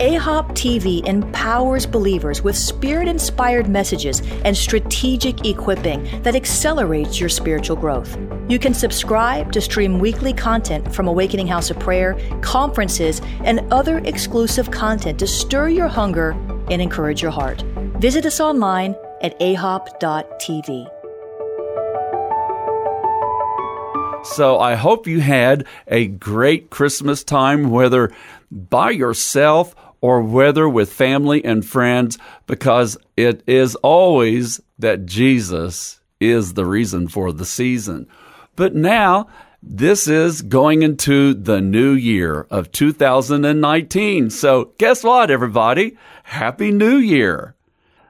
AHOP TV empowers believers with spirit inspired messages and strategic equipping that accelerates your spiritual growth. You can subscribe to stream weekly content from Awakening House of Prayer, conferences, and other exclusive content to stir your hunger and encourage your heart. Visit us online at ahop.tv. So I hope you had a great Christmas time, whether by yourself or whether with family and friends, because it is always that Jesus is the reason for the season. But now, this is going into the new year of 2019. So guess what, everybody? Happy New Year.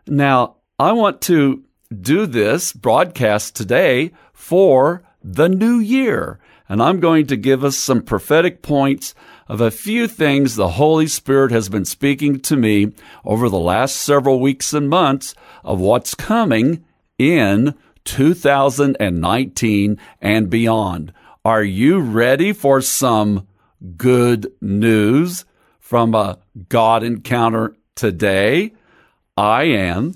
Now, I want to do this broadcast today for the new year. And I'm going to give us some prophetic points of a few things the Holy Spirit has been speaking to me over the last several weeks and months of what's coming in 2019 and beyond. Are you ready for some good news from a God encounter today? I am.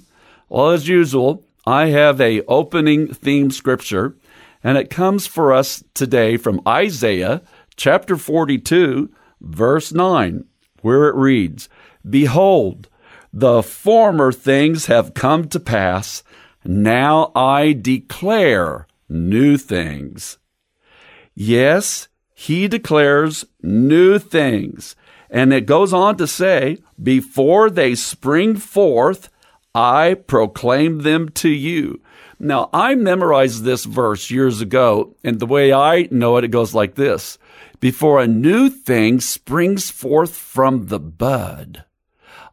Well, as usual, I have a opening theme scripture and it comes for us today from Isaiah chapter 42 verse 9, where it reads, Behold, the former things have come to pass. Now I declare new things. Yes, he declares new things. And it goes on to say, Before they spring forth, I proclaim them to you. Now, I memorized this verse years ago, and the way I know it, it goes like this before a new thing springs forth from the bud.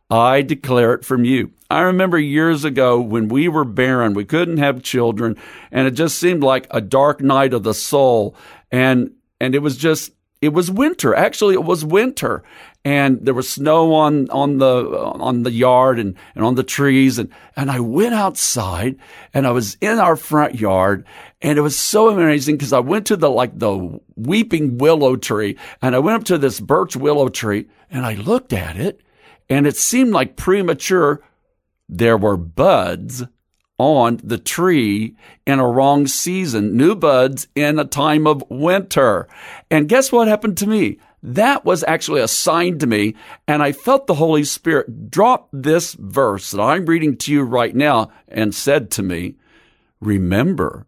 I declare it from you. I remember years ago when we were barren, we couldn't have children, and it just seemed like a dark night of the soul. And, and it was just, it was winter. Actually, it was winter and there was snow on, on the, on the yard and, and on the trees. And, and I went outside and I was in our front yard and it was so amazing because I went to the, like the weeping willow tree and I went up to this birch willow tree and I looked at it and it seemed like premature. There were buds on the tree in a wrong season, new buds in a time of winter. And guess what happened to me? That was actually a sign to me. And I felt the Holy Spirit drop this verse that I'm reading to you right now and said to me, remember,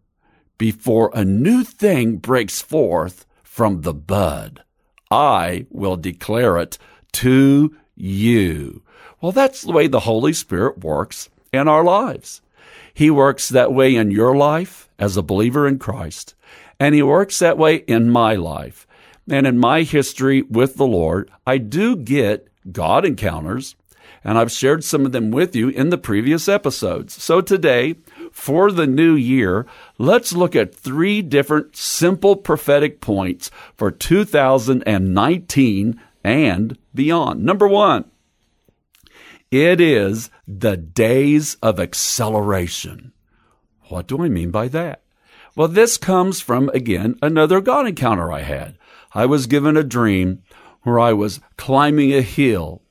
before a new thing breaks forth from the bud, I will declare it to you. Well, that's the way the Holy Spirit works in our lives. He works that way in your life as a believer in Christ, and He works that way in my life. And in my history with the Lord, I do get God encounters, and I've shared some of them with you in the previous episodes. So today, for the new year, let's look at three different simple prophetic points for 2019 and beyond. Number one, it is the days of acceleration. What do I mean by that? Well, this comes from, again, another God encounter I had. I was given a dream where I was climbing a hill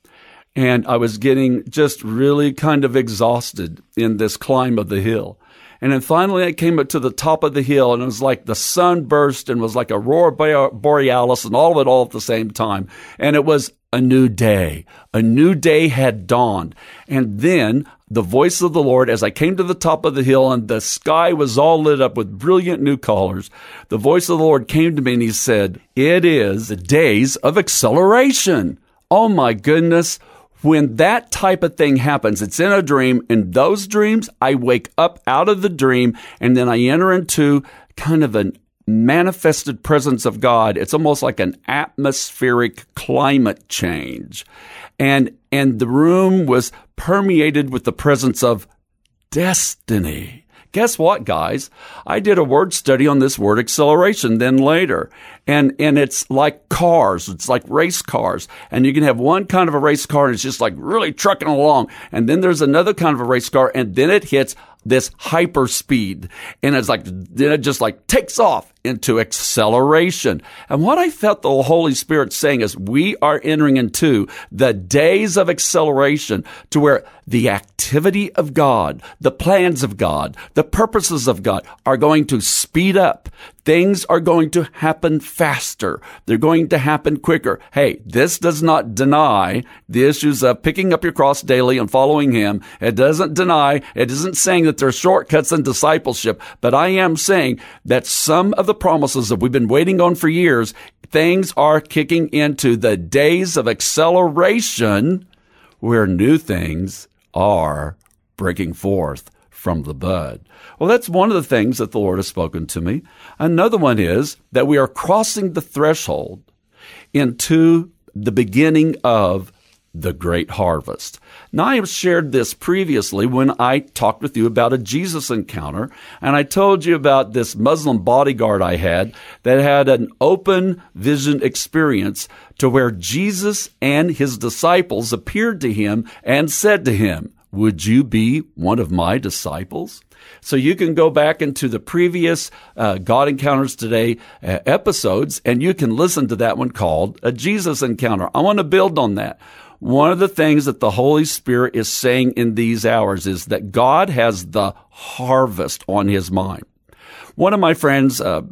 and I was getting just really kind of exhausted in this climb of the hill. And then finally I came up to the top of the hill and it was like the sun burst and was like aurora borealis and all of it all at the same time. And it was a new day. A new day had dawned. And then the voice of the Lord, as I came to the top of the hill and the sky was all lit up with brilliant new colors, the voice of the Lord came to me and he said, It is the days of acceleration. oh my goodness, when that type of thing happens, it's in a dream. In those dreams, I wake up out of the dream and then I enter into kind of an manifested presence of God. It's almost like an atmospheric climate change. And, and the room was permeated with the presence of destiny. Guess what, guys? I did a word study on this word acceleration then later. And, and it's like cars. It's like race cars. And you can have one kind of a race car and it's just like really trucking along. And then there's another kind of a race car and then it hits this hyper speed. And it's like, then it just like takes off into acceleration. And what I felt the Holy Spirit saying is we are entering into the days of acceleration to where the activity of God, the plans of God, the purposes of God are going to speed up. Things are going to happen faster. They're going to happen quicker. Hey, this does not deny the issues of picking up your cross daily and following Him. It doesn't deny, it isn't saying that there's shortcuts in discipleship, but I am saying that some of the promises that we've been waiting on for years, things are kicking into the days of acceleration where new things are breaking forth from the bud. Well, that's one of the things that the Lord has spoken to me. Another one is that we are crossing the threshold into the beginning of the great harvest. Now, I have shared this previously when I talked with you about a Jesus encounter, and I told you about this Muslim bodyguard I had that had an open vision experience to where Jesus and his disciples appeared to him and said to him, would you be one of my disciples? So you can go back into the previous uh, God Encounters Today uh, episodes and you can listen to that one called a Jesus encounter. I want to build on that. One of the things that the Holy Spirit is saying in these hours is that God has the harvest on his mind. One of my friends, uh,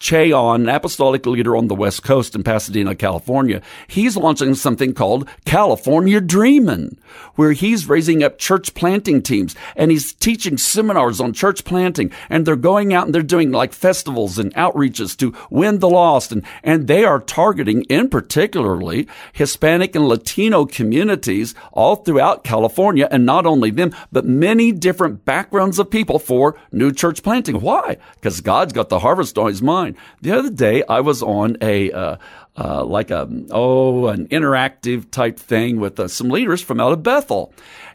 Ché Ahn, an apostolic leader on the West Coast in Pasadena, California, he's launching something called California Dreamin', where he's raising up church planting teams and he's teaching seminars on church planting and they're going out and they're doing like festivals and outreaches to win the lost and, and they are targeting in particularly Hispanic and Latino communities all throughout California and not only them, but many different backgrounds of people for new church planting. Why? Because God's got the harvest on his mind The other day, I was on a uh, uh, like a oh an interactive type thing with uh, some leaders from out of Bethel.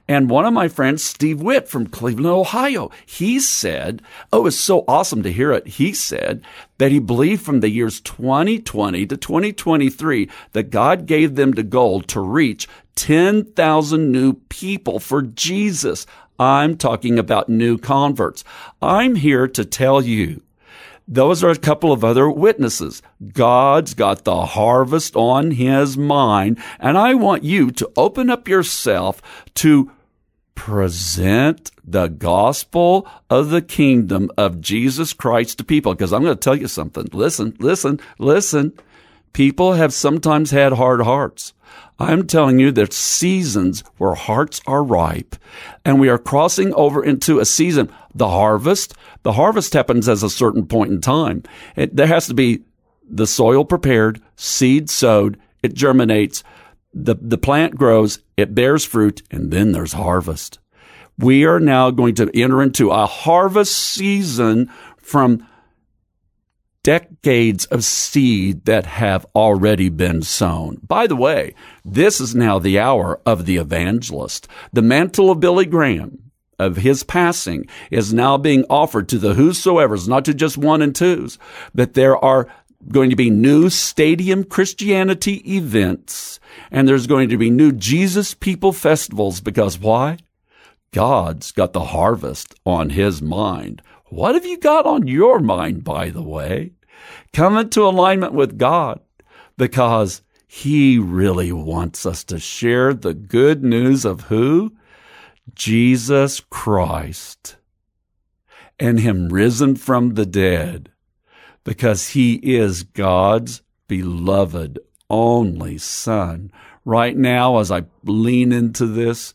And one of my friends, Steve Witt from Cleveland, Ohio, he said, Oh, it's so awesome to hear it. He said that he believed from the years 2020 to 2023 that God gave them the goal to reach 10,000 new people for Jesus. I'm talking about new converts. I'm here to tell you those are a couple of other witnesses. God's got the harvest on his mind, and I want you to open up yourself to present the gospel of the kingdom of Jesus Christ to people. Because I'm going to tell you something. Listen, listen, listen. People have sometimes had hard hearts. I'm telling you there's seasons where hearts are ripe and we are crossing over into a season. The harvest, the harvest happens at a certain point in time. It, there has to be the soil prepared, seed sowed, it germinates, the, the plant grows, it bears fruit, and then there's harvest. We are now going to enter into a harvest season from decades of seed that have already been sown. By the way, this is now the hour of the evangelist. The mantle of Billy Graham of his passing is now being offered to the whosoever's, not to just one and twos, but there are going to be new stadium Christianity events and there's going to be new Jesus people festivals because why? God's got the harvest on his mind. What have you got on your mind, by the way? Come into alignment with God because He really wants us to share the good news of who? Jesus Christ and Him risen from the dead because He is God's beloved only Son. Right now, as I lean into this,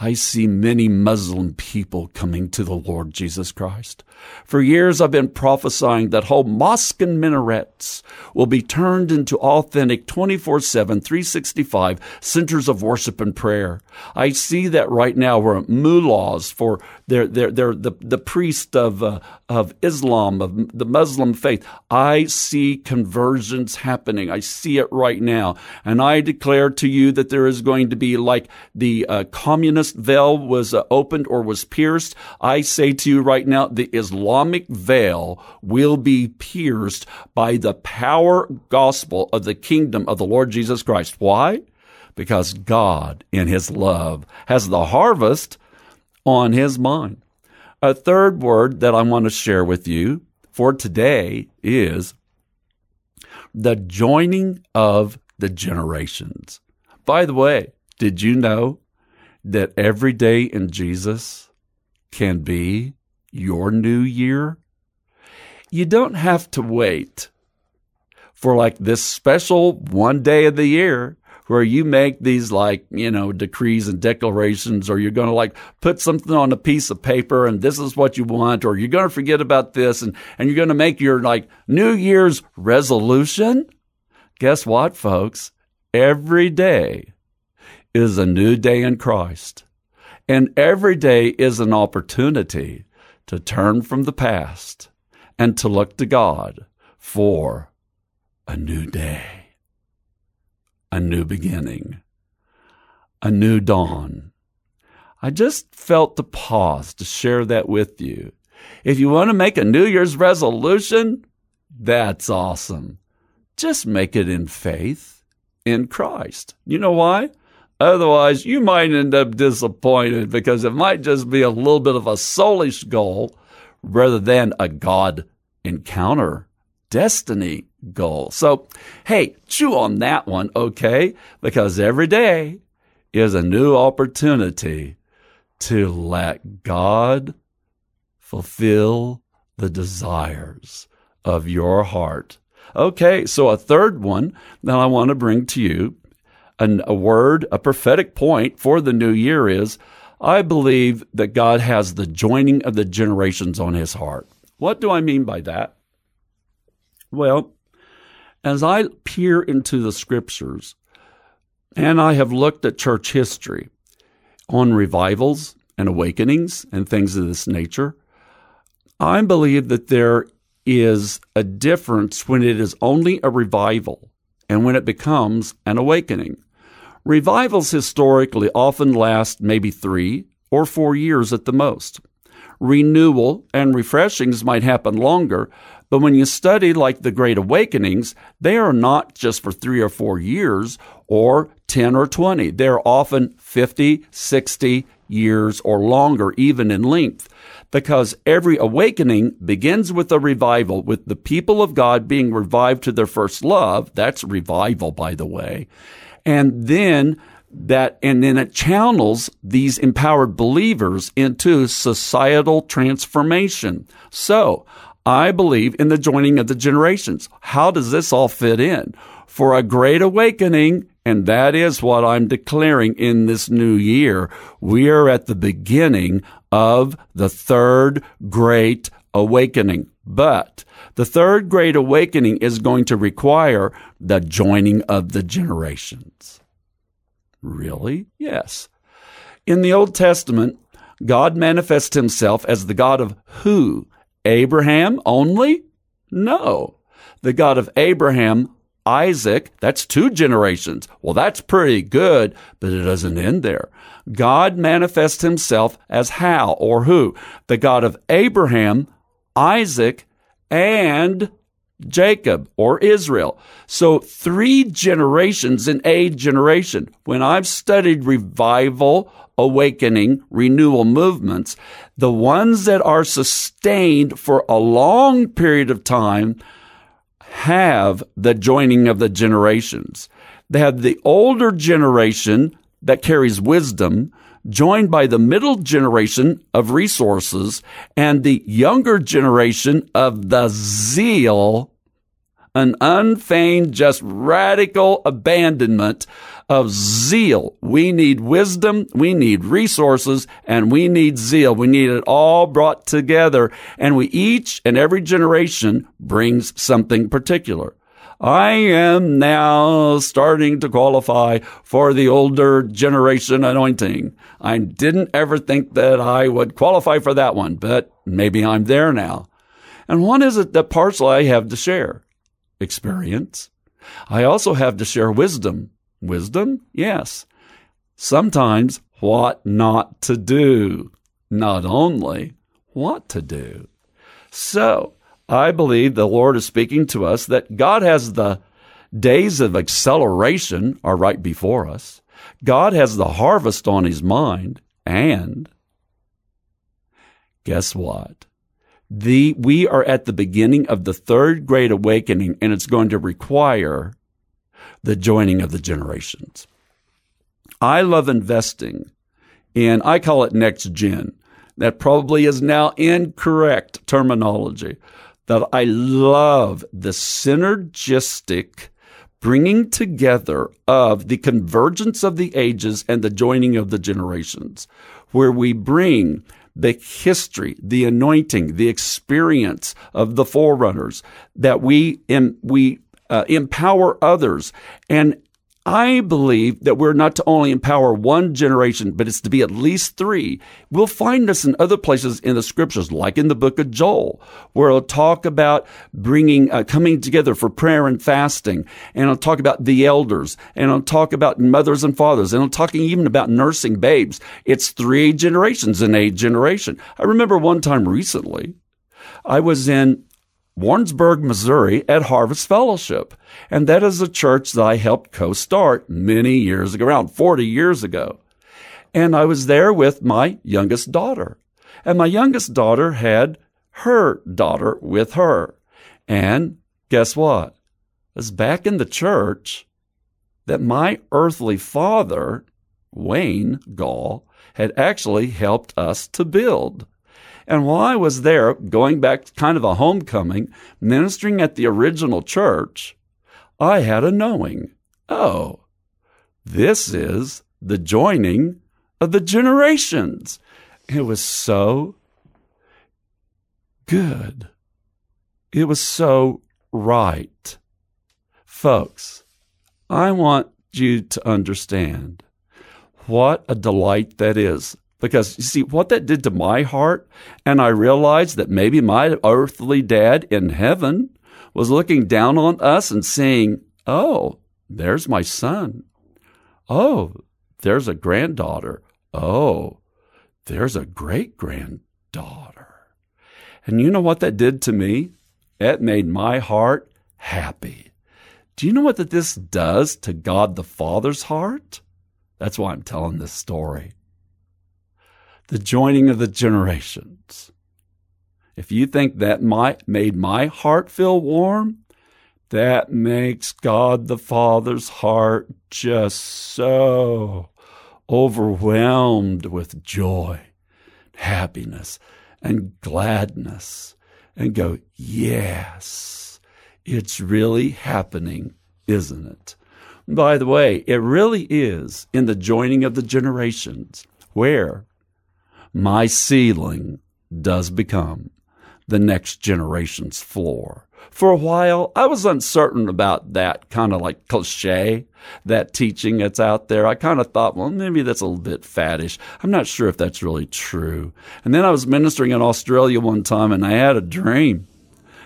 I see many Muslim people coming to the Lord Jesus Christ. For years, I've been prophesying that whole mosque and minarets will be turned into authentic 24 7, 365 centers of worship and prayer. I see that right now where mullahs for their, their, their, the, the priest of, uh, of Islam, of the Muslim faith, I see conversions happening. I see it right now. And I declare to you that there is going to be like the uh, communist veil was uh, opened or was pierced. I say to you right now, the Islamic veil will be pierced by the power gospel of the kingdom of the Lord Jesus Christ. Why? Because God, in his love, has the harvest on his mind. A third word that I want to share with you for today is the joining of the generations. By the way, did you know that every day in Jesus can be your new year? You don't have to wait for like this special one day of the year where you make these like, you know, decrees and declarations, or you're going to like put something on a piece of paper and this is what you want, or you're going to forget about this and, and you're going to make your like New Year's resolution. Guess what, folks? Every day is a new day in Christ. And every day is an opportunity to turn from the past and to look to God for a new day, a new beginning, a new dawn. I just felt the pause to share that with you. If you want to make a New Year's resolution, that's awesome. Just make it in faith in Christ. You know why? Otherwise, you might end up disappointed because it might just be a little bit of a soulish goal rather than a God encounter destiny goal. So, hey, chew on that one, okay? Because every day is a new opportunity to let God fulfill the desires of your heart. Okay, so a third one that I want to bring to you an, a word, a prophetic point for the new year is I believe that God has the joining of the generations on his heart. What do I mean by that? Well, as I peer into the scriptures, and I have looked at church history on revivals and awakenings and things of this nature, I believe that there is a difference when it is only a revival and when it becomes an awakening. Revivals historically often last maybe three or four years at the most. Renewal and refreshings might happen longer, but when you study like the Great Awakenings, they are not just for three or four years or 10 or 20. They're often 50, 60 years or longer, even in length, because every awakening begins with a revival, with the people of God being revived to their first love. That's revival, by the way. And then that, and then it channels these empowered believers into societal transformation. So I believe in the joining of the generations. How does this all fit in? For a great awakening, and that is what I'm declaring in this new year. We are at the beginning of the third great awakening. But the third great awakening is going to require the joining of the generations. Really? Yes. In the Old Testament, God manifests himself as the God of who? Abraham only? No. The God of Abraham, Isaac, that's two generations. Well, that's pretty good, but it doesn't end there. God manifests himself as how or who? The God of Abraham, Isaac, and Jacob or Israel. So three generations in a generation. When I've studied revival, awakening, renewal movements, the ones that are sustained for a long period of time have the joining of the generations. They have the older generation that carries wisdom joined by the middle generation of resources and the younger generation of the zeal an unfeigned, just radical abandonment of zeal. We need wisdom, we need resources, and we need zeal. We need it all brought together. And we each and every generation brings something particular. I am now starting to qualify for the older generation anointing. I didn't ever think that I would qualify for that one, but maybe I'm there now. And what is it that parcel I have to share? Experience. I also have to share wisdom. Wisdom? Yes. Sometimes what not to do. Not only what to do. So, I believe the Lord is speaking to us that God has the days of acceleration are right before us. God has the harvest on his mind. And guess what? The, we are at the beginning of the third great awakening and it's going to require the joining of the generations. I love investing in, I call it next gen. That probably is now incorrect terminology that I love the synergistic bringing together of the convergence of the ages and the joining of the generations, where we bring the history, the anointing, the experience of the forerunners, that we, in, we uh, empower others. And I believe that we're not to only empower one generation, but it's to be at least three. We'll find this in other places in the scriptures, like in the book of Joel, where it'll talk about bringing, uh, coming together for prayer and fasting. And it'll talk about the elders and it'll talk about mothers and fathers and it'll talk even about nursing babes. It's three generations in a generation. I remember one time recently, I was in Warrensburg, Missouri at Harvest Fellowship. And that is a church that I helped co-start many years ago, around 40 years ago. And I was there with my youngest daughter. And my youngest daughter had her daughter with her. And guess what? It was back in the church that my earthly father, Wayne Goll, had actually helped us to build. And while I was there, going back kind of a homecoming, ministering at the original church, I had a knowing. Oh, this is the joining of the generations. It was so good. It was so right. Folks, I want you to understand what a delight that is because you see what that did to my heart, and I realized that maybe my earthly dad in heaven was looking down on us and saying, Oh, there's my son. Oh, there's a granddaughter. Oh, there's a great granddaughter. And you know what that did to me? It made my heart happy. Do you know what that this does to God the Father's heart? That's why I'm telling this story the joining of the generations. If you think that might made my heart feel warm, that makes God the Father's heart just so overwhelmed with joy, happiness, and gladness, and go, yes, it's really happening, isn't it? By the way, it really is in the joining of the generations where my ceiling does become the next generation's floor. For a while, I was uncertain about that kind of like cliche, that teaching that's out there. I kind of thought, well, maybe that's a little bit faddish. I'm not sure if that's really true. And then I was ministering in Australia one time and I had a dream.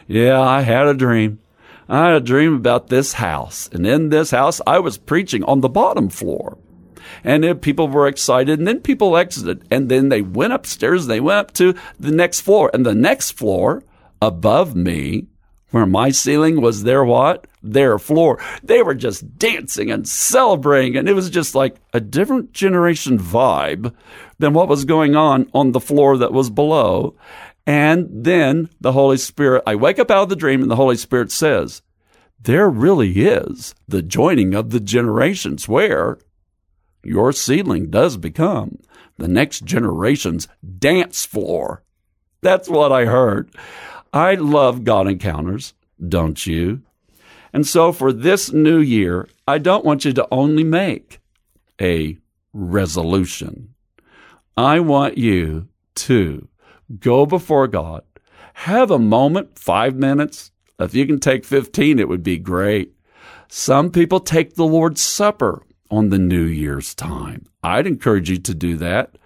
Yeah, I had a dream. I had a dream about this house. And in this house, I was preaching on the bottom floor and people were excited. And then people exited, and then they went upstairs. And they went up to the next floor, and the next floor above me, where my ceiling was their what? Their floor. They were just dancing and celebrating, and it was just like a different generation vibe than what was going on on the floor that was below. And then the Holy Spirit, I wake up out of the dream, and the Holy Spirit says, there really is the joining of the generations where your ceiling does become the next generation's dance floor. That's what I heard. I love God encounters, don't you? And so for this new year, I don't want you to only make a resolution. I want you to go before God, have a moment, five minutes. If you can take 15, it would be great. Some people take the Lord's Supper on the New Year's time. I'd encourage you to do that.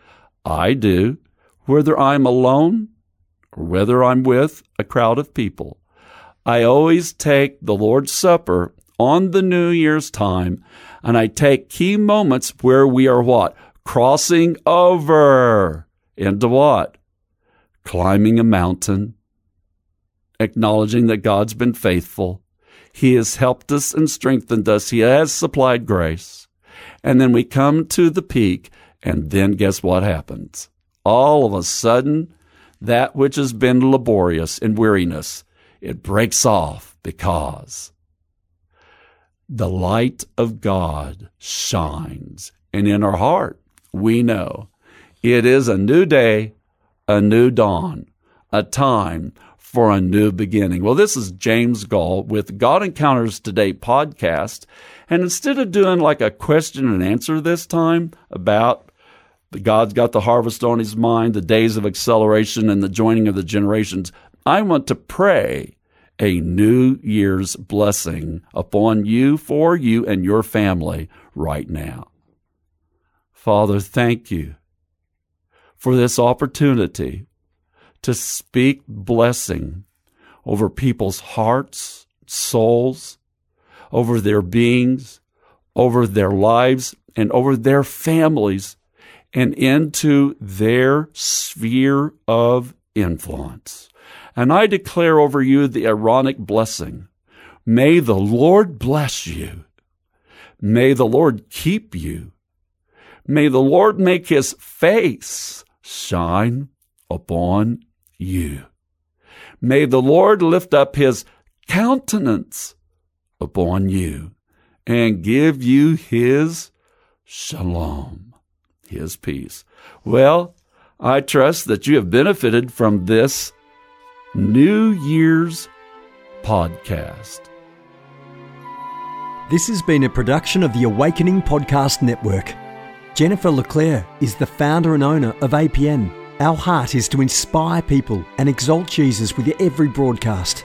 I do, whether I'm alone or whether I'm with a crowd of people. I always take the Lord's Supper on the New Year's time, and I take key moments where we are what? Crossing over into what? Climbing a mountain, acknowledging that God's been faithful. He has helped us and strengthened us. He has supplied grace. And then we come to the peak, and then guess what happens? All of a sudden, that which has been laborious and weariness, it breaks off because the light of God shines. And in our heart, we know it is a new day, a new dawn, a time for a new beginning. Well, this is James Goll with God Encounters Today podcast. And instead of doing like a question and answer this time about God's got the harvest on his mind, the days of acceleration and the joining of the generations, I want to pray a New Year's blessing upon you, for you, and your family right now. Father, thank you for this opportunity to speak blessing over people's hearts, souls, over their beings, over their lives, and over their families, and into their sphere of influence. And I declare over you the Aaronic blessing. May the Lord bless you. May the Lord keep you. May the Lord make his face shine upon you. May the Lord lift up his countenance upon you and give you his shalom, his peace. Well, I trust that you have benefited from this New Year's podcast. This has been a production of the Awakening Podcast Network. Jennifer LeClaire is the founder and owner of APN. Our heart is to inspire people and exalt Jesus with every broadcast.